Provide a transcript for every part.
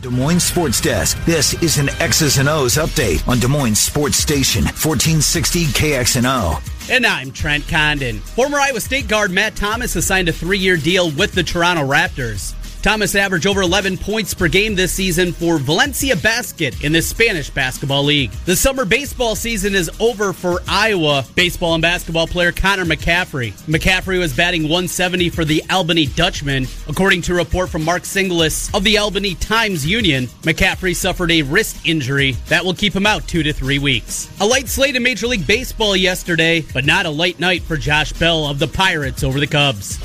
Des Moines Sports Desk. This is an X's and O's update on Des Moines Sports Station, 1460 KXNO. And I'm Trent Condon. Former Iowa State guard Matt Thomas has signed a three year deal with the Toronto Raptors. Thomas averaged over 11 points per game this season for Valencia Basket in the Spanish Basketball League. The summer baseball season is over for Iowa baseball and basketball player Connor McCaffrey. McCaffrey was batting 170 for the Albany Dutchmen. According to a report from Mark Singlis of the Albany Times Union, McCaffrey suffered a wrist injury that will keep him out two to three weeks. A light slate in Major League Baseball yesterday, but not a light night for Josh Bell of the Pirates over the Cubs.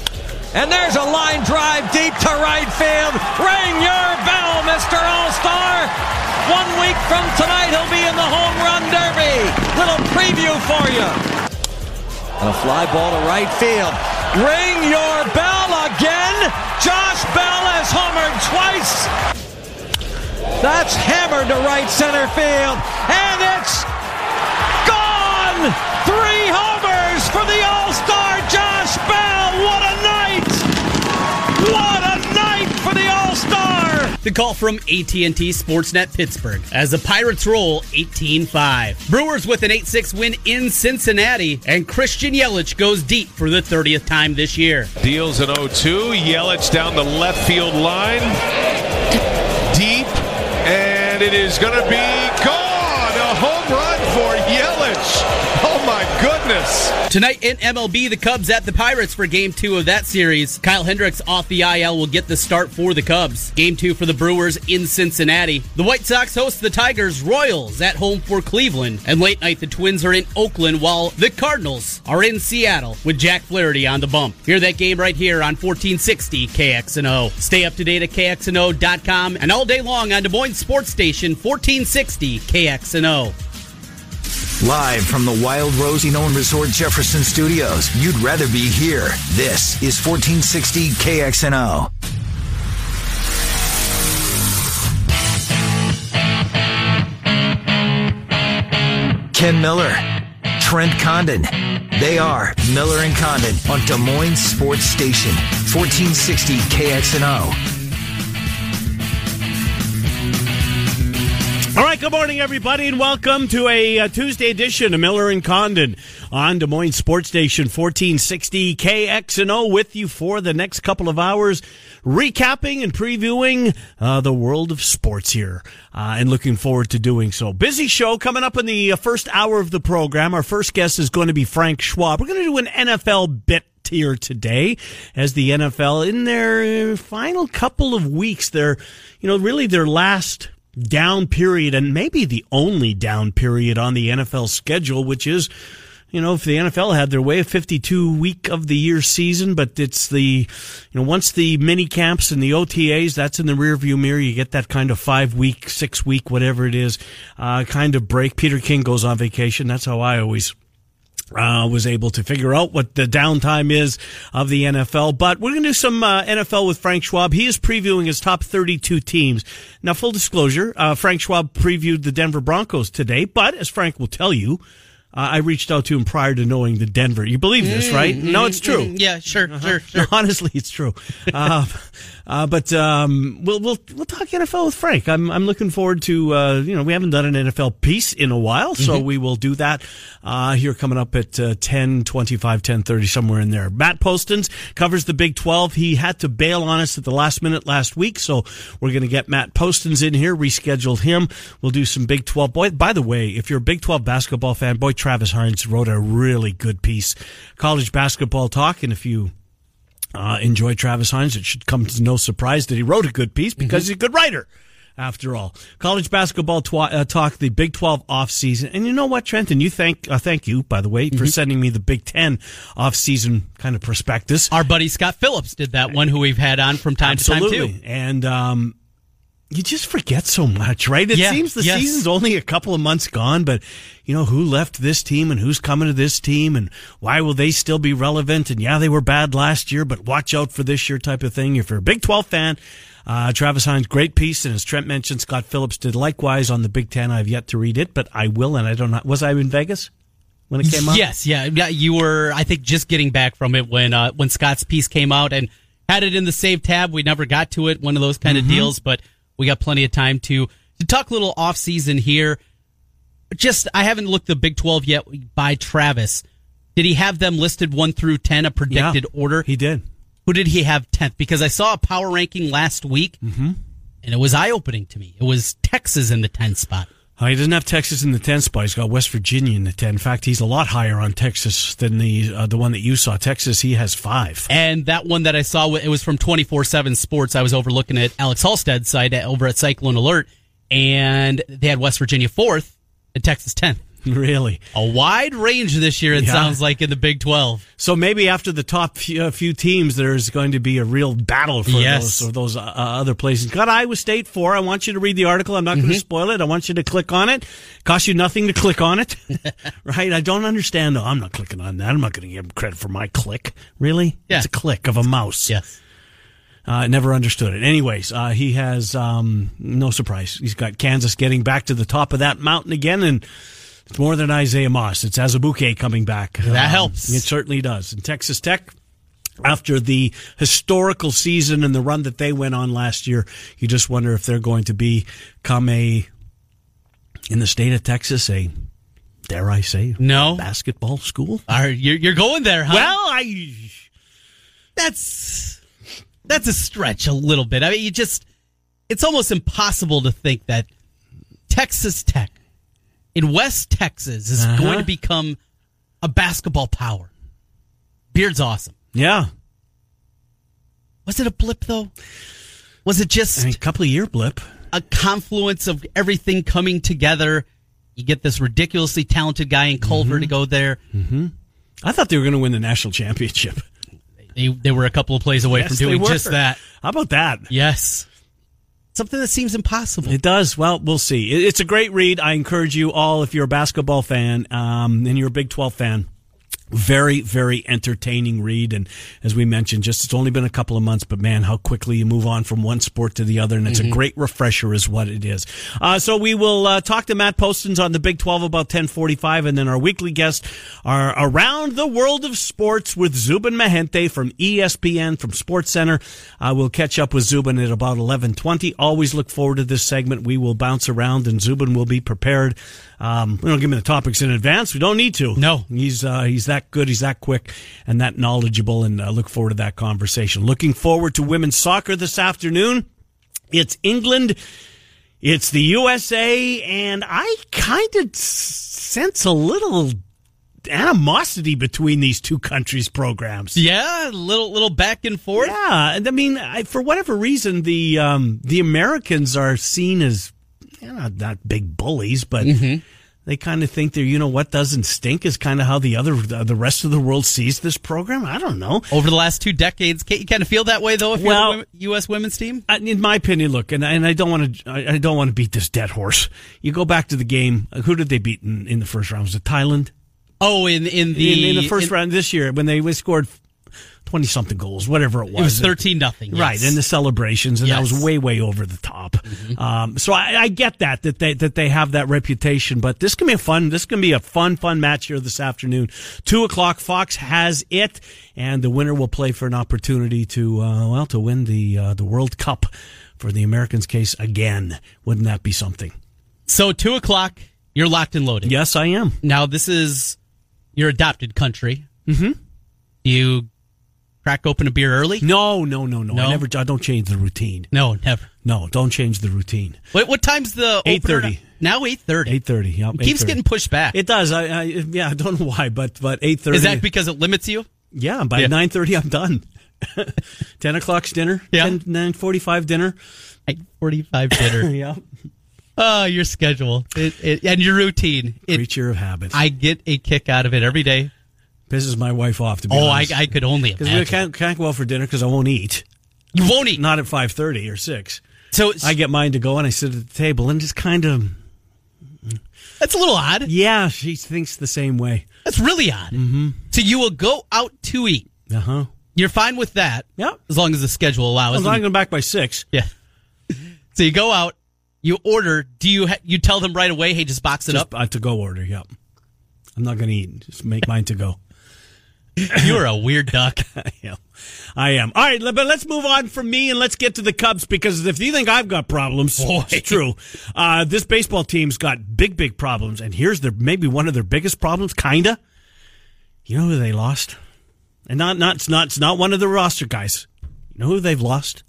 And there's a line drive deep to right field. Ring your bell, Mr. All Star. One week from tonight, he'll be in the home run derby. Little preview for you. And a fly ball to right field. Ring your bell again. Josh Bell has homered twice. That's hammered to right center field. And it's gone. The call from AT&T Sportsnet Pittsburgh as the Pirates roll 18-5. Brewers with an 8-6 win in Cincinnati, and Christian Yelich goes deep for the 30th time this year. Deals an 0-2. Yelich down the left field line. Deep. And it is going to be gone. A home run Tonight in MLB, the Cubs at the Pirates for game two of that series. Kyle Hendricks off the IL will get the start for the Cubs. Game two for the Brewers in Cincinnati. The White Sox host the Tigers Royals at home for Cleveland. And late night, the Twins are in Oakland while the Cardinals are in Seattle with Jack Flaherty on the bump. Hear that game right here on 1460 KXNO. Stay up to date at KXNO.com and all day long on Des Moines Sports Station 1460 KXNO. Live from the Wild Rose Inn Resort Jefferson Studios. You'd rather be here. This is 1460 KXNO. Ken Miller, Trent Condon. They are Miller and Condon on Des Moines Sports Station, 1460 KXNO. All right, good morning, everybody, and welcome to a uh, Tuesday edition of Miller and Condon on Des Moines Sports Station 1460 KXNO with you for the next couple of hours, recapping and previewing uh, the world of sports here, uh, and looking forward to doing so. Busy show coming up in the uh, first hour of the program. Our first guest is going to be Frank Schwab. We're going to do an NFL bit here today as the NFL in their final couple of weeks, their, you know, really their last down period and maybe the only down period on the NFL schedule, which is, you know, if the NFL had their way, a 52 week of the year season, but it's the, you know, once the mini camps and the OTAs, that's in the rearview mirror. You get that kind of five week, six week, whatever it is, uh, kind of break. Peter King goes on vacation. That's how I always uh, was able to figure out what the downtime is of the NFL. But we're going to do some uh, NFL with Frank Schwab. He is previewing his top 32 teams. Now, full disclosure, uh, Frank Schwab previewed the Denver Broncos today, but as Frank will tell you, Uh, I reached out to him prior to knowing the Denver. You believe this, right? No, it's true. Mm, yeah, sure, Uh-huh. sure, sure. Honestly, it's true. uh, uh, but um, we'll we'll we'll talk NFL with Frank. I'm I'm looking forward to uh, you know we haven't done an NFL piece in a while, so Mm-hmm. we will do that uh, here coming up at uh, 10, 25, 10, somewhere in there. Matt Postons covers the Big 12. He had to bail on us at the last minute last week, so we're going to get Matt Postons in here, rescheduled him. We'll do some Big 12. Boy, by the way, if you're a Big 12 basketball fan, boy, Travis Hines wrote a really good piece, college basketball talk, and if you uh, enjoy Travis Hines. It should come to no surprise that he wrote a good piece because he's a good writer. After all, college basketball twa- uh, talk, the Big Twelve off season, and you know what, Trenton? You thank uh, thank you by the way for sending me the Big Ten off season kind of prospectus. Our buddy Scott Phillips did that one, who we've had on from time to time too. and um, you just forget so much, right? It Yeah, seems the yes. season's only a couple of months gone, but you know who left this team and who's coming to this team and why will they still be relevant? And yeah, they were bad last year, but watch out for this year type of thing. If you're a Big 12 fan, uh, Travis Hines, great piece, and as Trent mentioned, Scott Phillips did likewise on the Big Ten. I've yet to read it, but I will, and I don't know. Was I in Vegas when it came out? Yes, yeah, yeah. You were, I think, just getting back from it when uh, when Scott's piece came out and had it in the save tab. We never got to it, one of those kind of deals, but we got plenty of time to to talk a little off season here. Just, I haven't looked the Big Twelve yet by Travis. Did he have them listed one through ten, a predicted Yeah, order? He did. Who did he have tenth? Because I saw a power ranking last week, Mm-hmm. and it was eye opening to me. It was Texas in the tenth spot. Uh, he doesn't have Texas in the 10 spot. He's got West Virginia in the 10. In fact, he's a lot higher on Texas than the uh, the one that you saw. Texas, he has five. And that one that I saw, it was from 24 7 Sports. I was overlooking at Alex Halstead's site over at Cyclone Alert, and they had West Virginia fourth and Texas 10th. Really? A wide range this year, it Yeah. sounds like, in the Big 12. So maybe after the top few, uh, few teams, there's going to be a real battle for Yes. those or those uh, other places. Got Iowa State four. I want you to read the article. I'm not going Mm-hmm. to spoil it. I want you to click on it. Cost you nothing to click on it, right? I don't understand. No, I'm not clicking on that. I'm not going to give him credit for my click. Really? Yeah. It's a click of a mouse. Yes. Uh, never understood it. Anyways, uh, he has um, no surprise. He's got Kansas getting back to the top of that mountain again, and it's more than Isaiah Moss. It's Azubuike coming back. That um, helps. It certainly does. And Texas Tech. After the historical season and the run that they went on last year, you just wonder if they're going to become a, in the state of Texas, a, dare I say, No. basketball school. Are, you're, you're going there, huh? Well, I, that's that's a stretch a little bit. I mean, you just it's almost impossible to think that Texas Tech in West Texas is Uh-huh. going to become a basketball power. Beard's awesome. yeah, Was it a blip though? Was it just I mean, a couple of year blip. a confluence of everything coming together? You get this ridiculously talented guy in Culver Mm-hmm. to go there. I thought they were going to win the national championship. They, they were a couple of plays away Yes, from doing just that. How about that? Yes. Something that seems impossible. It does. Well, we'll see. It's a great read. I encourage you all, if you're a basketball fan um, and you're a Big 12 fan, very, very entertaining read. And as we mentioned, just it's only been a couple of months, but man, how quickly you move on from one sport to the other. And it's a great refresher is what it is. Uh, so we will uh, talk to Matt Postons on the Big 12 about 1045. And then our weekly guests are around the world of sports with Zubin Mehenti from ESPN from Sports Center. Uh, we'll catch up with Zubin at about 1120. Always look forward to this segment. We will bounce around and Zubin will be prepared. Um, we don't give him the topics in advance. We don't need to. No. He's uh, he's that good, he's that quick, and that knowledgeable, and uh, look forward to that conversation. Looking forward to women's soccer this afternoon. It's England, it's the USA, and I kind of sense a little animosity between these two countries' programs. Yeah, a little little back and forth. Yeah, and I mean, I, for whatever reason, the um, the Americans are seen as you know, not big bullies, but they kind of think they're you know what doesn't stink is kind of how the other the rest of the world sees this program. I don't know. Over the last two decades, can't you kind of feel that way though? If you're Well- the U.S. women's team, In my opinion, look, and, and I don't want to, I I don't want to beat this dead horse. You go back to the game. Uh, who did they beat in, in the first round? Was it Thailand? oh, in in the in, in the first in- round this year when they scored 20 something goals, whatever it was. It was 13 nothing. Right, and the celebrations, and Yes. that was way, way over the top. Um, so I, I get that that they that they have that reputation, but this can be a fun. This can be a fun, fun match here this afternoon. Two o'clock, Fox has it, and the winner will play for an opportunity to uh, well to win the uh, the World Cup for the Americans' case again. Wouldn't that be something? So two o'clock, you're locked and loaded. Yes, I am. Now this is your adopted country. Mm-hmm. You crack open a beer early? No, no, no, no. No? I never. I don't change the routine. No, never. No, don't change the routine. What, what time's the 8:30. Now eight thirty. Eight thirty. Yep. It keeps 8:30. getting pushed back. It does. I, I yeah. I don't know why, but but eight thirty. Is that because it limits you? Yeah, by Yeah. nine thirty, I'm done. Ten o'clock's dinner. Yeah. 10, nine forty-five dinner. Eight forty-five dinner. yeah, oh, your schedule it, it, and your routine. It, creature of habit. I get a kick out of it every day. Pisses my wife off to be Oh, I, honest. I could only because we can't can't go out for dinner because I won't eat. you won't eat. Not at five thirty or six. So I get mine to go and I sit at the table and just kind of that's a little odd. yeah. She thinks the same way. That's really odd. Mm-hmm. So you will go out to eat. Uh huh. You're fine with that. Yep. As long as the schedule allows. I'm not going back by six. Yeah. So you go out, you order. Do you ha- you tell them right away? Hey, just box it Just up. a to go order. Yep. I'm not going to eat. Just make mine to go. You are a weird duck. I am. I am. All right, but let's move on from me and let's get to the Cubs because if you think I've got problems, Boy. it's true. Uh, this baseball team's got big, big problems, and here's their maybe one of their biggest problems, kinda. You know who they lost, and not not it's not it's not one of the roster guys. You know who they've lost?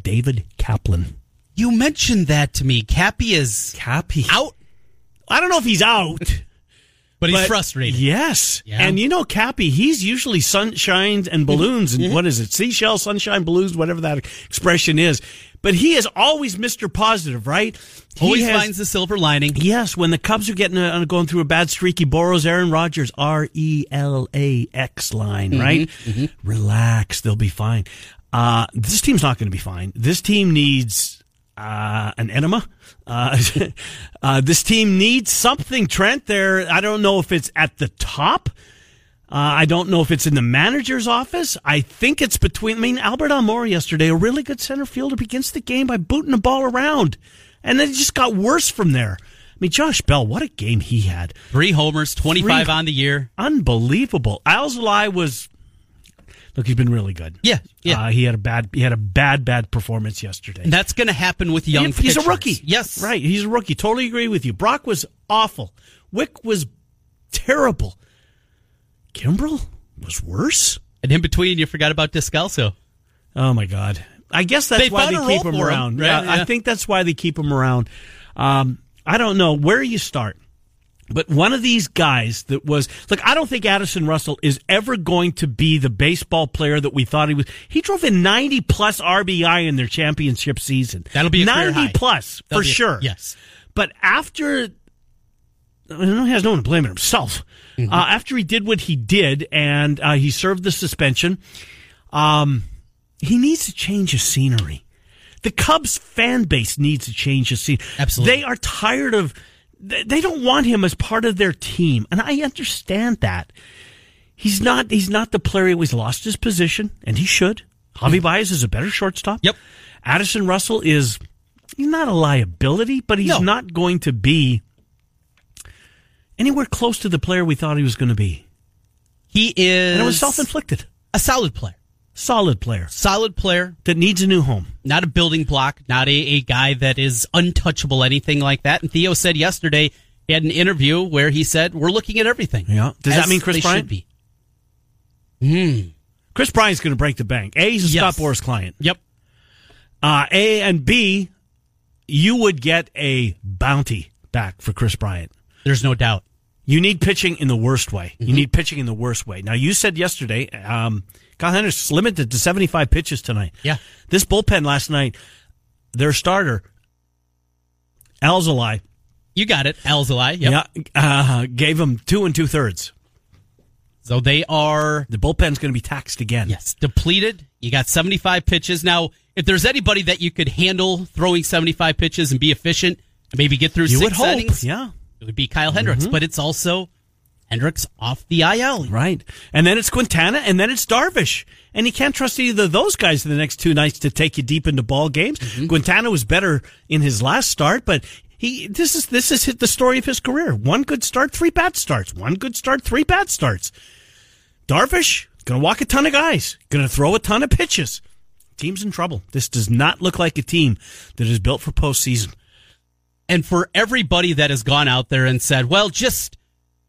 David Kaplan. You mentioned that to me. Cappy is Cappy out, I don't know if he's out. but he's But- frustrated. Yes. Yeah. And you know, Cappy, he's usually sunshines and balloons Mm-hmm. and what is it? Seashell, sunshine, balloons, whatever that expression is. But he is always Mr. Positive, right? He Always has- finds the silver lining. Yes, when the Cubs are getting uh, going through a bad streak, he borrows Aaron Rodgers R E L A X line, Mm-hmm, right? Relax, they'll be fine. Uh, this team's not going to be fine. This team needs uh, an enema. Uh, uh, this team needs something, Trent. There, I don't know if it's at the top. Uh, I don't know if it's in the manager's office. I think it's between. I mean, Albert Almora yesterday, a really good center fielder, begins the game by booting the ball around, and then it just got worse from there. I mean, Josh Bell, what a game he had! Three homers, 25 Three- on the year. Unbelievable. Alzolay was. Look, he's been really good. Yeah, yeah. Uh, he had a bad. He had a bad, bad performance yesterday. And that's going to happen with young He- he's a rookie. Yes. right. He's a rookie. Totally agree with you. Brock was awful. Wick was terrible. Kimbrel was worse. And in between, you forgot about Descalso. Oh my God! I guess that's They why they keep him for him, around. right? Yeah, Yeah. I think that's why they keep him around. Um, I don't know where you start, but one of these guys that was look. I don't think Addison Russell is ever going to be the baseball player that we thought he was. He drove in ninety plus RBI in their championship season. That'll be a ninety high. plus That'll for a- sure. yes. but after I know he has no one to blame but himself. Mm-hmm. Uh, after he did what he did and uh, he served the suspension, um, he needs to change his scenery. The Cubs fan base needs to change his scene. Absolutely. They are tired of, they don't want him as part of their team. And I understand that. He's not, he's not the player. He's lost his position and he should. Javi Baez is a better shortstop. Yep. Addison Russell is, he's not a liability, but he's No. not going to be anywhere close to the player we thought he was going to be. He is And it was self inflicted. a solid player. Solid player Solid player, that needs a new home. not a building block, not a, a guy that is untouchable, anything like that. And Theo said yesterday he had an interview where he said, We're looking at everything. Yeah. Does that mean Kris Bryant? should be. Hmm. Kris Bryant's going to break the bank. A, he's a Yes. Scott Boras client. Yep. Uh, a and B, you would get a bounty back for Kris Bryant. There's no doubt. You need pitching in the worst way. Mm-hmm. You need pitching in the worst way. Now, you said yesterday, um, Kyle Hendricks limited to 75 pitches tonight. Yeah. This bullpen last night, their starter, Alzolay, You got it. Alzolay. Yep. yeah, uh, gave him two and two thirds. So they are The bullpen's going to be taxed again. Yes, depleted. You got 75 pitches. Now, if there's anybody that you could handle throwing 75 pitches and be efficient and maybe get through You six would hope. innings, Yeah. it would be Kyle Hendricks. Mm-hmm. But it's also Hendricks off the IL. Right. And then it's Quintana and then it's Darvish. And you can't trust either of those guys in the next two nights to take you deep into ball games. Mm-hmm. Quintana was better in his last start, but he this is this is the story of his career. One good start, three bad starts. One good start, three bad starts. Darvish gonna walk a ton of guys, gonna throw a ton of pitches. Team's in trouble. This does not look like a team that is built for postseason. And for everybody that has gone out there and said, well, just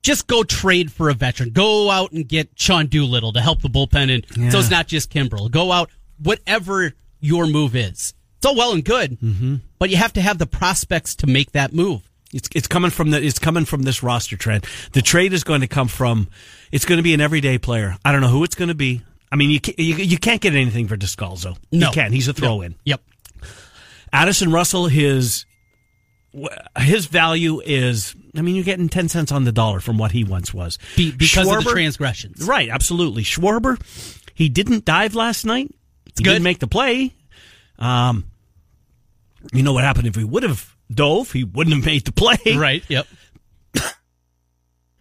just go trade for a veteran. Go out and get Sean Doolittle to help the bullpen. And Yeah. so it's not just Kimbrel. Go out, whatever your move is. It's all well and good, mm-hmm. but you have to have the prospects to make that move. It's it's coming from the it's coming from this roster Trent. The trade is going to come from. It's going to be an everyday player. I don't know who it's going to be. I mean, you can't, you, you can't get anything for Descalso. No. You can't. He's a throw in. Yep. Addison Russell, his his value is. I mean, you're getting ten cents on the dollar from what he once was. Be, because of the transgressions. Right, absolutely. Schwarber, he didn't dive last night. He good. didn't make the play. Um, you know what happened if he would have dove? He wouldn't have made the play. Right. Yep.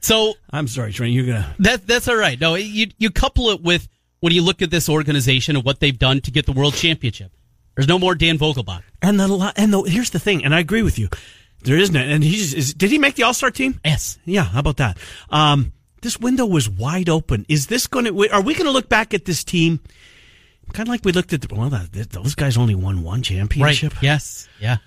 so I'm sorry, Trent. You're gonna. That that's all right. No, you you couple it with when you look at this organization and what they've done to get the world championship. There's no more Dan Vogelbach. And the and the here's the thing, and I agree with you. There isn't, and he's is, did he make the All Star team? Yes. Yeah. How about that? Um, this window was wide open. Is this going to? Are we going to look back at this team? Kind of like we looked at the, well, those guys only won one championship. Yes. Yeah.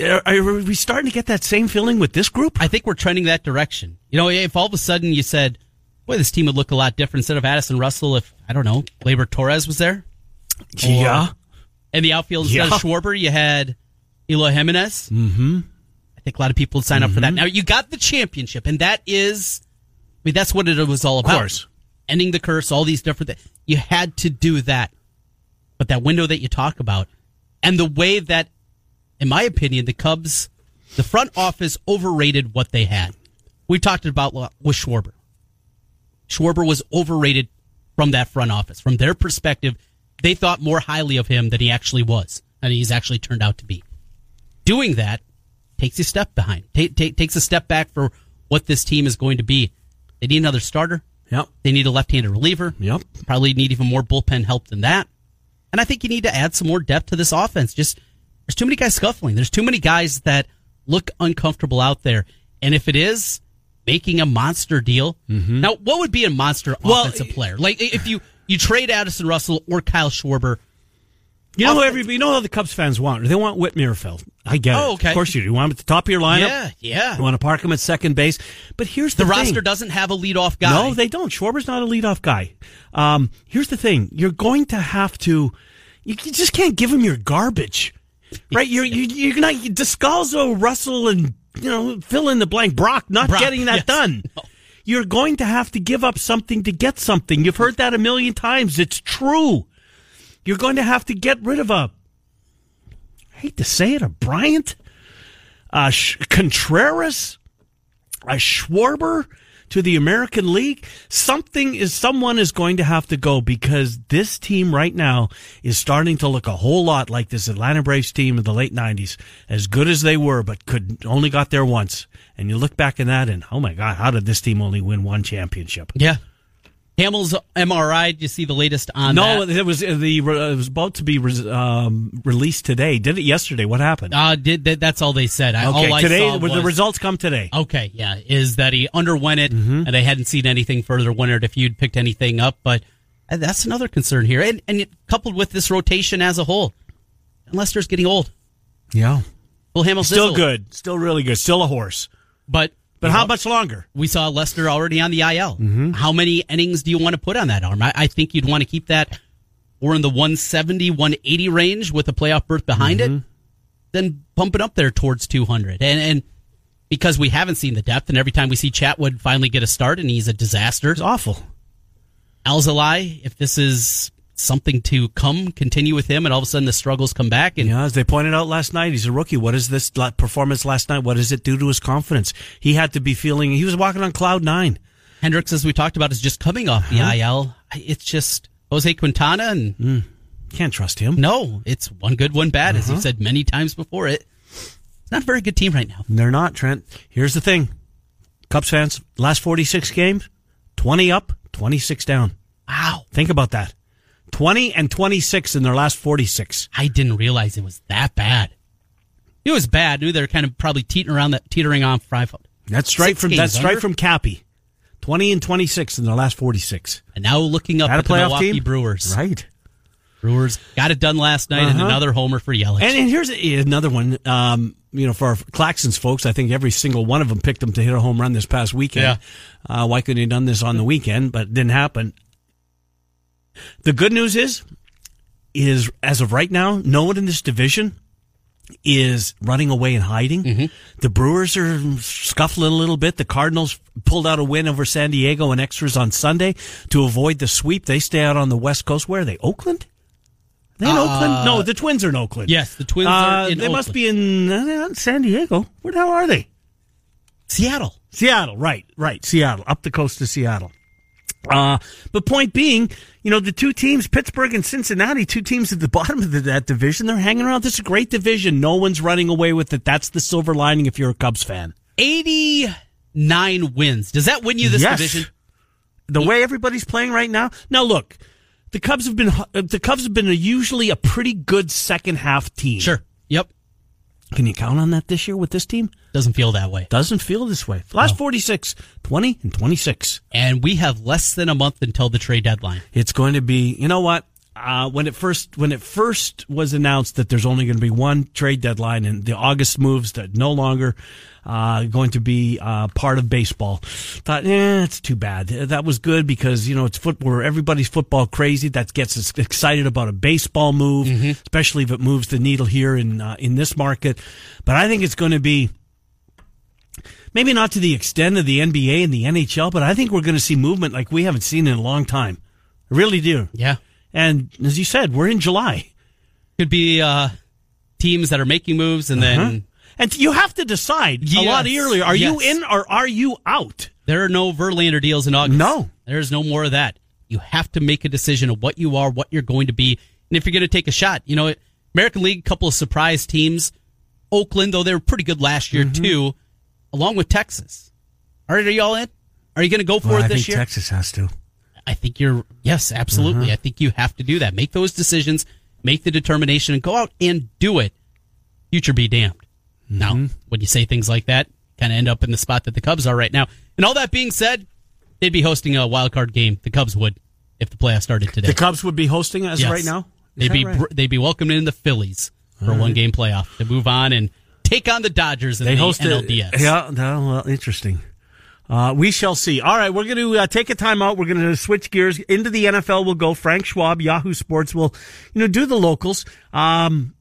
Are, are we starting to get that same feeling with this group? I think we're trending that direction. You know, if all of a sudden you said, "Boy, this team would look a lot different instead of Addison Russell," if I don't know, Gleyber Torres was there, yeah. and the outfield instead Yeah. of Schwarber, you had Eloy Jimenez. Mm-hmm. I think a lot of people would sign up for that. Mm-hmm. Now you got the championship, and that is, I mean, that's what it was all about. Of course. ending the curse, all these different things. You had to do that. But that window that you talk about, and the way that, in my opinion, the Cubs, the front office overrated what they had. We talked about with Schwarber. Schwarber was overrated from that front office. From their perspective, they thought more highly of him than he actually was, and he's actually turned out to be. Doing that takes a step behind, ta- ta- takes a step back for what this team is going to be. They need another starter. Yep. They need a left-handed reliever. Yep. Probably need even more bullpen help than that. And I think you need to add some more depth to this offense. Just there's too many guys scuffling. There's too many guys that look uncomfortable out there. And if it is making a monster deal, mm-hmm. now what would be a monster Well, offensive player? Like if you you trade Addison Russell or Kyle Schwarber, You know, every you know how the Cubs fans want. They want Whit Merrifield. I get it. Oh, okay. Of course you do. You want him at the top of your lineup. Yeah, yeah. You want to park him at second base. But here's the, the roster doesn't have a leadoff guy. No, they don't. Schwarber's not a leadoff guy. Um, here's the thing: you're going to have to. You, just can't give him your garbage, right? You're you, you're not Descalso, Russell, and you know fill in the blank. Brock not Brock, getting that yes. done. You're going to have to give up something to get something. You've heard that a million times. It's true. You're going to have to get rid of a. Hate to say it, a Bryant, a Sh- Contreras, a Schwarber to the American League. Something is someone is going to have to go because this team right now is starting to look a whole lot like this Atlanta Braves team of the late '90s, as good as they were, but could only got there once. And you look back at that, and oh my God, how did this team only win one championship? Yeah. Hamels' MRI. Did you see the latest on No, that? it was the it was about to be re- um, released today. Did it yesterday? What happened? Uh, did that, that's all they said. I, okay, all I today saw the was- results come today. Okay, yeah, is that he underwent it, Mm-hmm. and they hadn't seen anything further. Wondered if you'd picked anything up, but uh, that's another concern here, and and coupled with this rotation as a whole, Lester's getting old. Yeah, Will Hamels still good, still really good, still a horse. but But how much longer? we saw Lester already on the IL. Mm-hmm. How many innings do you want to put on that arm? I, I think you'd want to keep that. We're in the 170, 180 range with a playoff berth behind Mm-hmm. it. Then bump it up there towards 200, and and because we haven't seen the depth, and every time we see Chatwood finally get a start, and he's a disaster. It's awful. Alzolay, if this is something to come, continue with him, and all of a sudden the struggles come back. And Yeah, as they pointed out last night, he's a rookie. What is this performance last night? What does it do to his confidence? He had to be feeling he was walking on cloud nine. Hendricks, as we talked about, is just coming off the Uh-huh. IL. It's just Jose Quintana, and Can't trust him. no, it's one good, one bad, Uh-huh. as you've said many times before. It, it's not a very good team right now. They're not, Trent. Here's the thing. Cubs fans, last 46 games, 20 up, 26 down. Wow. Think about that. 20 and 26 in their last 46. I didn't realize it was that bad. It was bad. Knew they're kind of probably teetering around that teetering on five. That's straight Six from that's straight under? from Cappy. 20 and 26 in their last 46. And now looking up at the Milwaukee team? Brewers. Right. Brewers got it done last night, and Uh-huh. another homer for Yelich. And, and here's another one. Um, you know, for our Claxons folks, I think every single one of them picked them to hit a home run this past weekend. Uh, why couldn't he have done this on the weekend? But it didn't happen. The good news is, is as of right now, no one in this division is running away and hiding. The Brewers are scuffling a little bit. The Cardinals pulled out a win over San Diego and extras on Sunday to avoid the sweep. They stay out on the West Coast. Where are they? Oakland? Are they in Oakland? No, the Twins are in Oakland. yes, the Twins are Uh, in they must be in uh, San Diego. Where the hell are they? Seattle. Seattle, right, right. Seattle, up the coast of Seattle. Uh, but point being, you know, the two teams, Pittsburgh and Cincinnati, two teams at the bottom of the, that division, they're hanging around. This is a great division. No one's running away with it. That's the silver lining if you're a Cubs fan. 89 wins. Does that win you this Yes. division? The way everybody's playing right now. Now look, the Cubs have been, uh, the Cubs have been a, usually a pretty good second half team. Sure. Yep. Can you count on that this year with this team? Doesn't feel that way. Doesn't feel this way. Last 46, 20 and 26. And we have less than a month until the trade deadline. It's going to be, you know what? Uh, when it first when it first was announced that there's only going to be one trade deadline and the August moves that no longer uh, going to be uh, part of baseball, thought, eh, it's too bad. That was good because you know it's football. Everybody's football crazy. That gets us excited about a baseball move, especially if it moves the needle here in uh, in this market. But I think it's going to be maybe not to the extent of the NBA and the NHL, but I think we're going to see movement like we haven't seen in a long time. I really do. Yeah. And as you said, we're in July. Could be uh, teams that are making moves and then And you have to decide a lot earlier. Are you in or are you out? there are no Verlander deals in August. No. There's no more of that. You have to make a decision of what you are, what you're going to be, and if you're going to take a shot. You know, American League, a couple of surprise teams. Oakland, though they were pretty good last year Mm-hmm. too, along with Texas. All right, are you all in? Are you going to go for it this year? Texas has to. I think you're yes, absolutely. Uh-huh. I think you have to do that. Make those decisions, make the determination, and go out and do it. Future be damned. Now, Mm-hmm. when you say things like that, kind of end up in the spot that the Cubs are right now. And all that being said, they'd be hosting a wild card game. The Cubs would if the playoffs started today. The Cubs would be hosting as Yes. right now. Is They'd be right? br- they'd be welcoming in the Phillies for a one game playoff to move on and take on the Dodgers in they the host it. NLDS. Yeah, no, well, interesting. Uh, we shall see. All right, we're going to uh, take a timeout. We're going to switch gears into the NFL. We'll go. Frank Schwab, Yahoo Sports will, you know, do the locals. Um,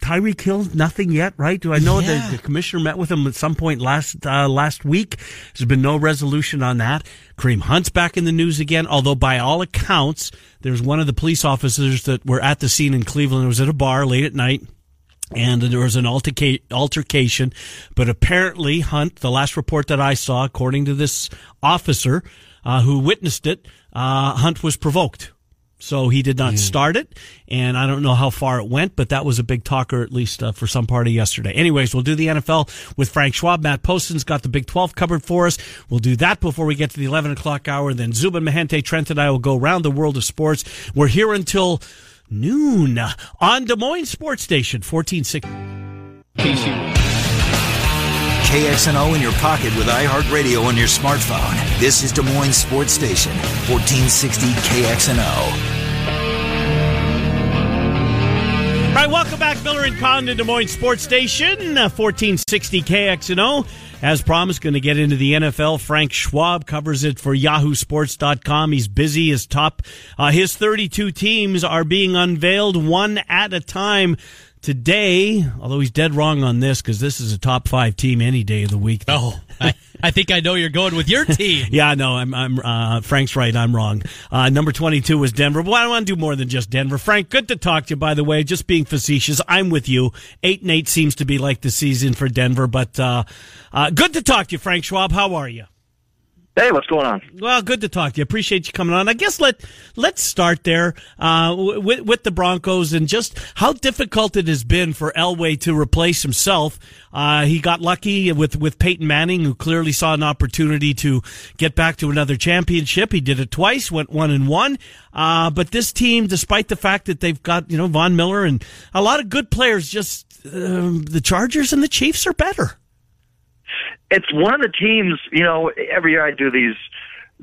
Tyreek Hill, nothing yet, right? Do I know Yeah. that the commissioner met with him at some point last uh, last week? There's been no resolution on that. Kareem Hunt's back in the news again, although by all accounts, there's one of the police officers that were at the scene in Cleveland. It was at a bar late at night and there was an alterca- altercation. But apparently, Hunt, the last report that I saw, according to this officer uh, who witnessed it, uh, Hunt was provoked. So he did not start it, and I don't know how far it went, but that was a big talker, at least uh, for some part of yesterday. Anyways, we'll do the NFL with Frank Schwab. Matt Poston's got the Big 12 covered for us. We'll do that before we get to the 11 o'clock hour. Then Zubin Mehenti, Trent, and I will go around the world of sports. We're here until noon on Des Moines Sports Station, 1460. KXNO in your pocket with iHeartRadio on your smartphone. This is Des Moines Sports Station, 1460 KXNO. All right, welcome back, Miller and Condon, Des Moines Sports Station, uh, 1460 KXNO. As promised, going to get into the NFL. Frank Schwab covers it for YahooSports.com. He's busy. His top, uh, his 32 teams are being unveiled one at a time today. Although he's dead wrong on this because this is a top five team any day of the week. Oh, I, I think I know you're going with your team. Yeah, no, I'm, I'm, uh, Frank's right. I'm wrong. Uh, number 22 was Denver, but I want to do more than just Denver. Frank, good to talk to you, by the way. Just being facetious. I'm with you. Eight and eight seems to be like the season for Denver, but, uh, uh, good to talk to you, Frank Schwab. How are you? Hey, what's going on? Well, good to talk to you. Appreciate you coming on. I guess let let's start there uh, with with the Broncos and just how difficult it has been for Elway to replace himself. Uh, he got lucky with with Peyton Manning, who clearly saw an opportunity to get back to another championship. He did it twice, went one and one. Uh, but this team, despite the fact that they've got you know Von Miller and a lot of good players, just um, the Chargers and the Chiefs are better it's one of the teams, you know, every year I do these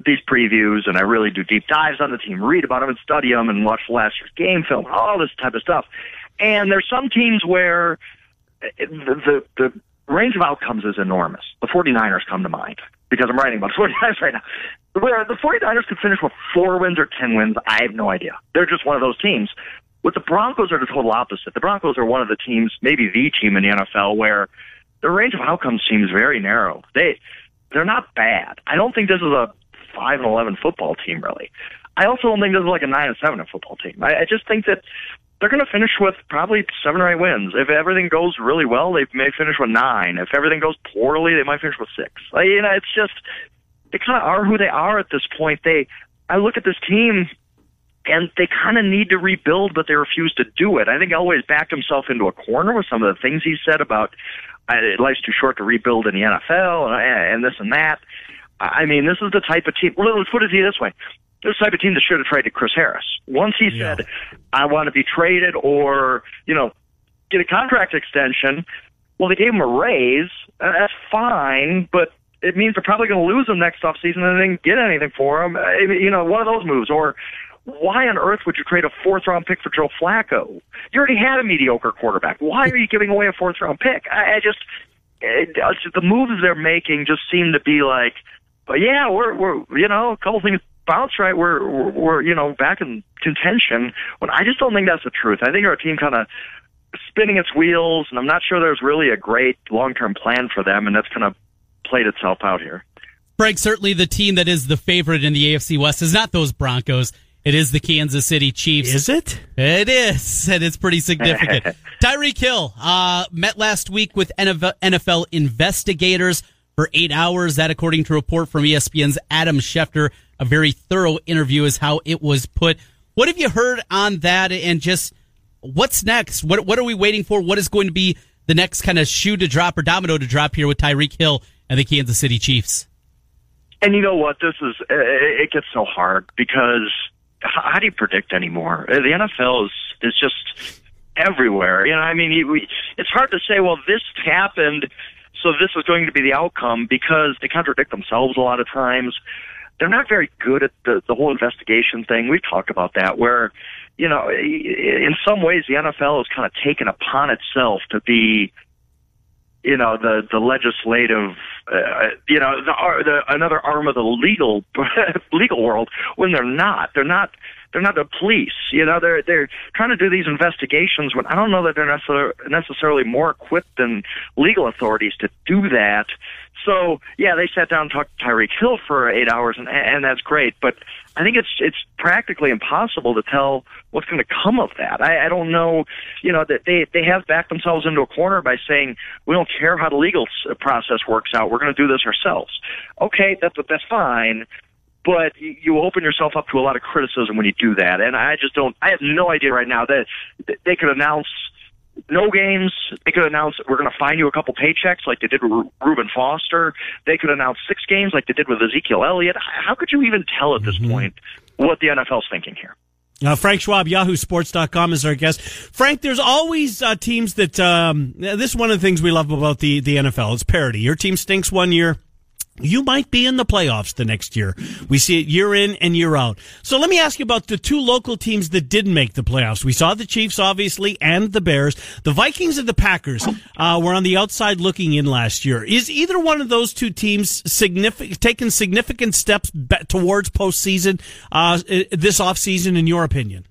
these previews and I really do deep dives on the team, read about them and study them and watch the last year's game film, all this type of stuff. And there's some teams where eh, the, the, the range of outcomes is enormous. The 49ers come to mind because I'm writing about the 49ers right now. Where the 49ers could finish with four wins or 10 wins, I have no idea. They're just one of those teams. With the Broncos are the total opposite. The Broncos are one of the teams, maybe the team in the NFL where the range of outcomes seems very narrow. They they're not bad. I don't think this is a five and eleven football team really. I also don't think this is like a nine and seven football team. I, I just think that they're going to finish with probably seven or eight wins. If everything goes really well, they may finish with nine. If everything goes poorly, they might finish with six. Like, you know, it's just they kind of are who they are at this point. They, I look at this team, and they kind of need to rebuild, but they refuse to do it. I think Elway's backed himself into a corner with some of the things he said about life's too short to rebuild in the NFL and, and this and that. I mean, this is the type of team. Well, let's put it to you this way. This type of team that should have traded Chris Harris. Once he yeah. said, I want to be traded or, you know, get a contract extension, well, they gave him a raise. Uh, that's fine, but it means they're probably going to lose him next offseason and they didn't get anything for him. You know, one of those moves. Or why on earth would you trade a fourth round pick for Joe Flacco? You already had a mediocre quarterback. Why are you giving away a fourth round pick? I, I just it, uh, the moves they're making just seem to be like, but yeah, we're we're you know a couple things bounce right. We're, we're we're you know back in contention. When I just don't think that's the truth. I think our team kind of spinning its wheels, and I'm not sure there's really a great long term plan for them, and that's kind of played itself out here. Frank, certainly the team that is the favorite in the AFC West is not those Broncos. It is the Kansas City Chiefs. Is it? It is, and it's pretty significant. Tyreek Hill uh, met last week with NFL investigators for eight hours. That, according to a report from ESPN's Adam Schefter, a very thorough interview is how it was put. What have you heard on that, and just what's next? What What are we waiting for? What is going to be the next kind of shoe to drop or domino to drop here with Tyreek Hill and the Kansas City Chiefs? And you know what? This is it gets so hard because how do you predict anymore? Uh, the NFL is is just everywhere. You know, I mean, we, it's hard to say. Well, this happened, so this is going to be the outcome because they contradict themselves a lot of times. They're not very good at the the whole investigation thing. We've talked about that, where you know, in some ways, the NFL has kind of taken upon itself to be you know the the legislative uh, you know the, the another arm of the legal legal world when they're not. They're not they're not the police you know. They're they're trying to do these investigations when I don't know that they're necessarily necessarily more equipped than legal authorities to do that. So yeah, they sat down and talked to Tyreek Hill for eight hours, and and that's great. But I think it's it's practically impossible to tell what's going to come of that. I, I don't know, you know, that they they have backed themselves into a corner by saying we don't care how the legal process works out. We're going to do this ourselves. Okay, that's that's fine but you open yourself up to a lot of criticism when you do that. And I just don't. I have no idea right now that they could announce no games. They could announce we're going to fine you a couple paychecks like they did with Reuben Foster. They could announce six games like they did with Ezekiel Elliott. How could you even tell at this mm-hmm. point what the NFL's thinking here? Uh, Frank Schwab, YahooSports.com is our guest. Frank, there's always uh, teams that um, this is one of the things we love about the the NFL. It's parity. Your team stinks one year you might be in the playoffs the next year. We see it year in and year out. So let me ask you about the two local teams that didn't make the playoffs. We saw the Chiefs, obviously, and the Bears. The Vikings and the Packers uh, were on the outside looking in last year. Is either one of those two teams significant, taking significant steps towards postseason uh, this offseason, in your opinion?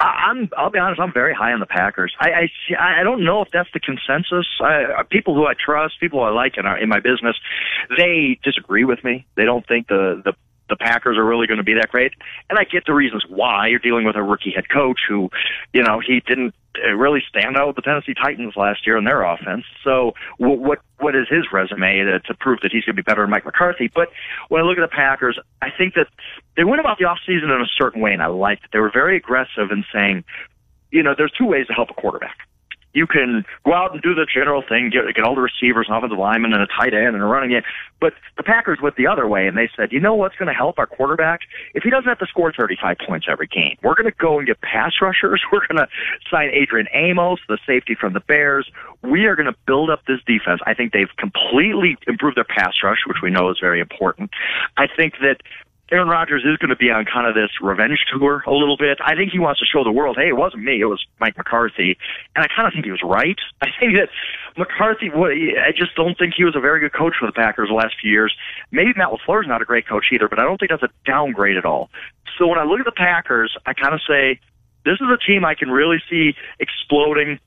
I'm. I'll be honest. I'm very high on the Packers. I. I. I don't know if that's the consensus. I, uh, people who I trust, people who I like in our, in my business, they disagree with me. They don't think the the the Packers are really going to be that great. And I get the reasons why. You're dealing with a rookie head coach who, you know, he didn't uh, really stand out with the Tennessee Titans last year in their offense. So what what, what is his resume to, to prove that he's going to be better than Mike McCarthy? But when I look at the Packers, I think that they went about the offseason in a certain way, and I liked it. They were very aggressive in saying, you know, there's two ways to help a quarterback you can go out and do the general thing, get, get all the receivers, and offensive linemen, and a tight end, and a running game. But the Packers went the other way, and they said, you know what's going to help our quarterback? If he doesn't have to score 35 points every game, we're going to go and get pass rushers. We're going to sign Adrian Amos, the safety from the Bears. We are going to build up this defense. I think they've completely improved their pass rush, which we know is very important. I think that Aaron Rodgers is going to be on kind of this revenge tour a little bit. I think he wants to show the world, hey, it wasn't me, it was Mike McCarthy. And I kind of think he was right. I think that McCarthy, I just don't think he was a very good coach for the Packers the last few years. Maybe Matt LaFleur's not a great coach either, but I don't think that's a downgrade at all. So when I look at the Packers, I kind of say, this is a team I can really see exploding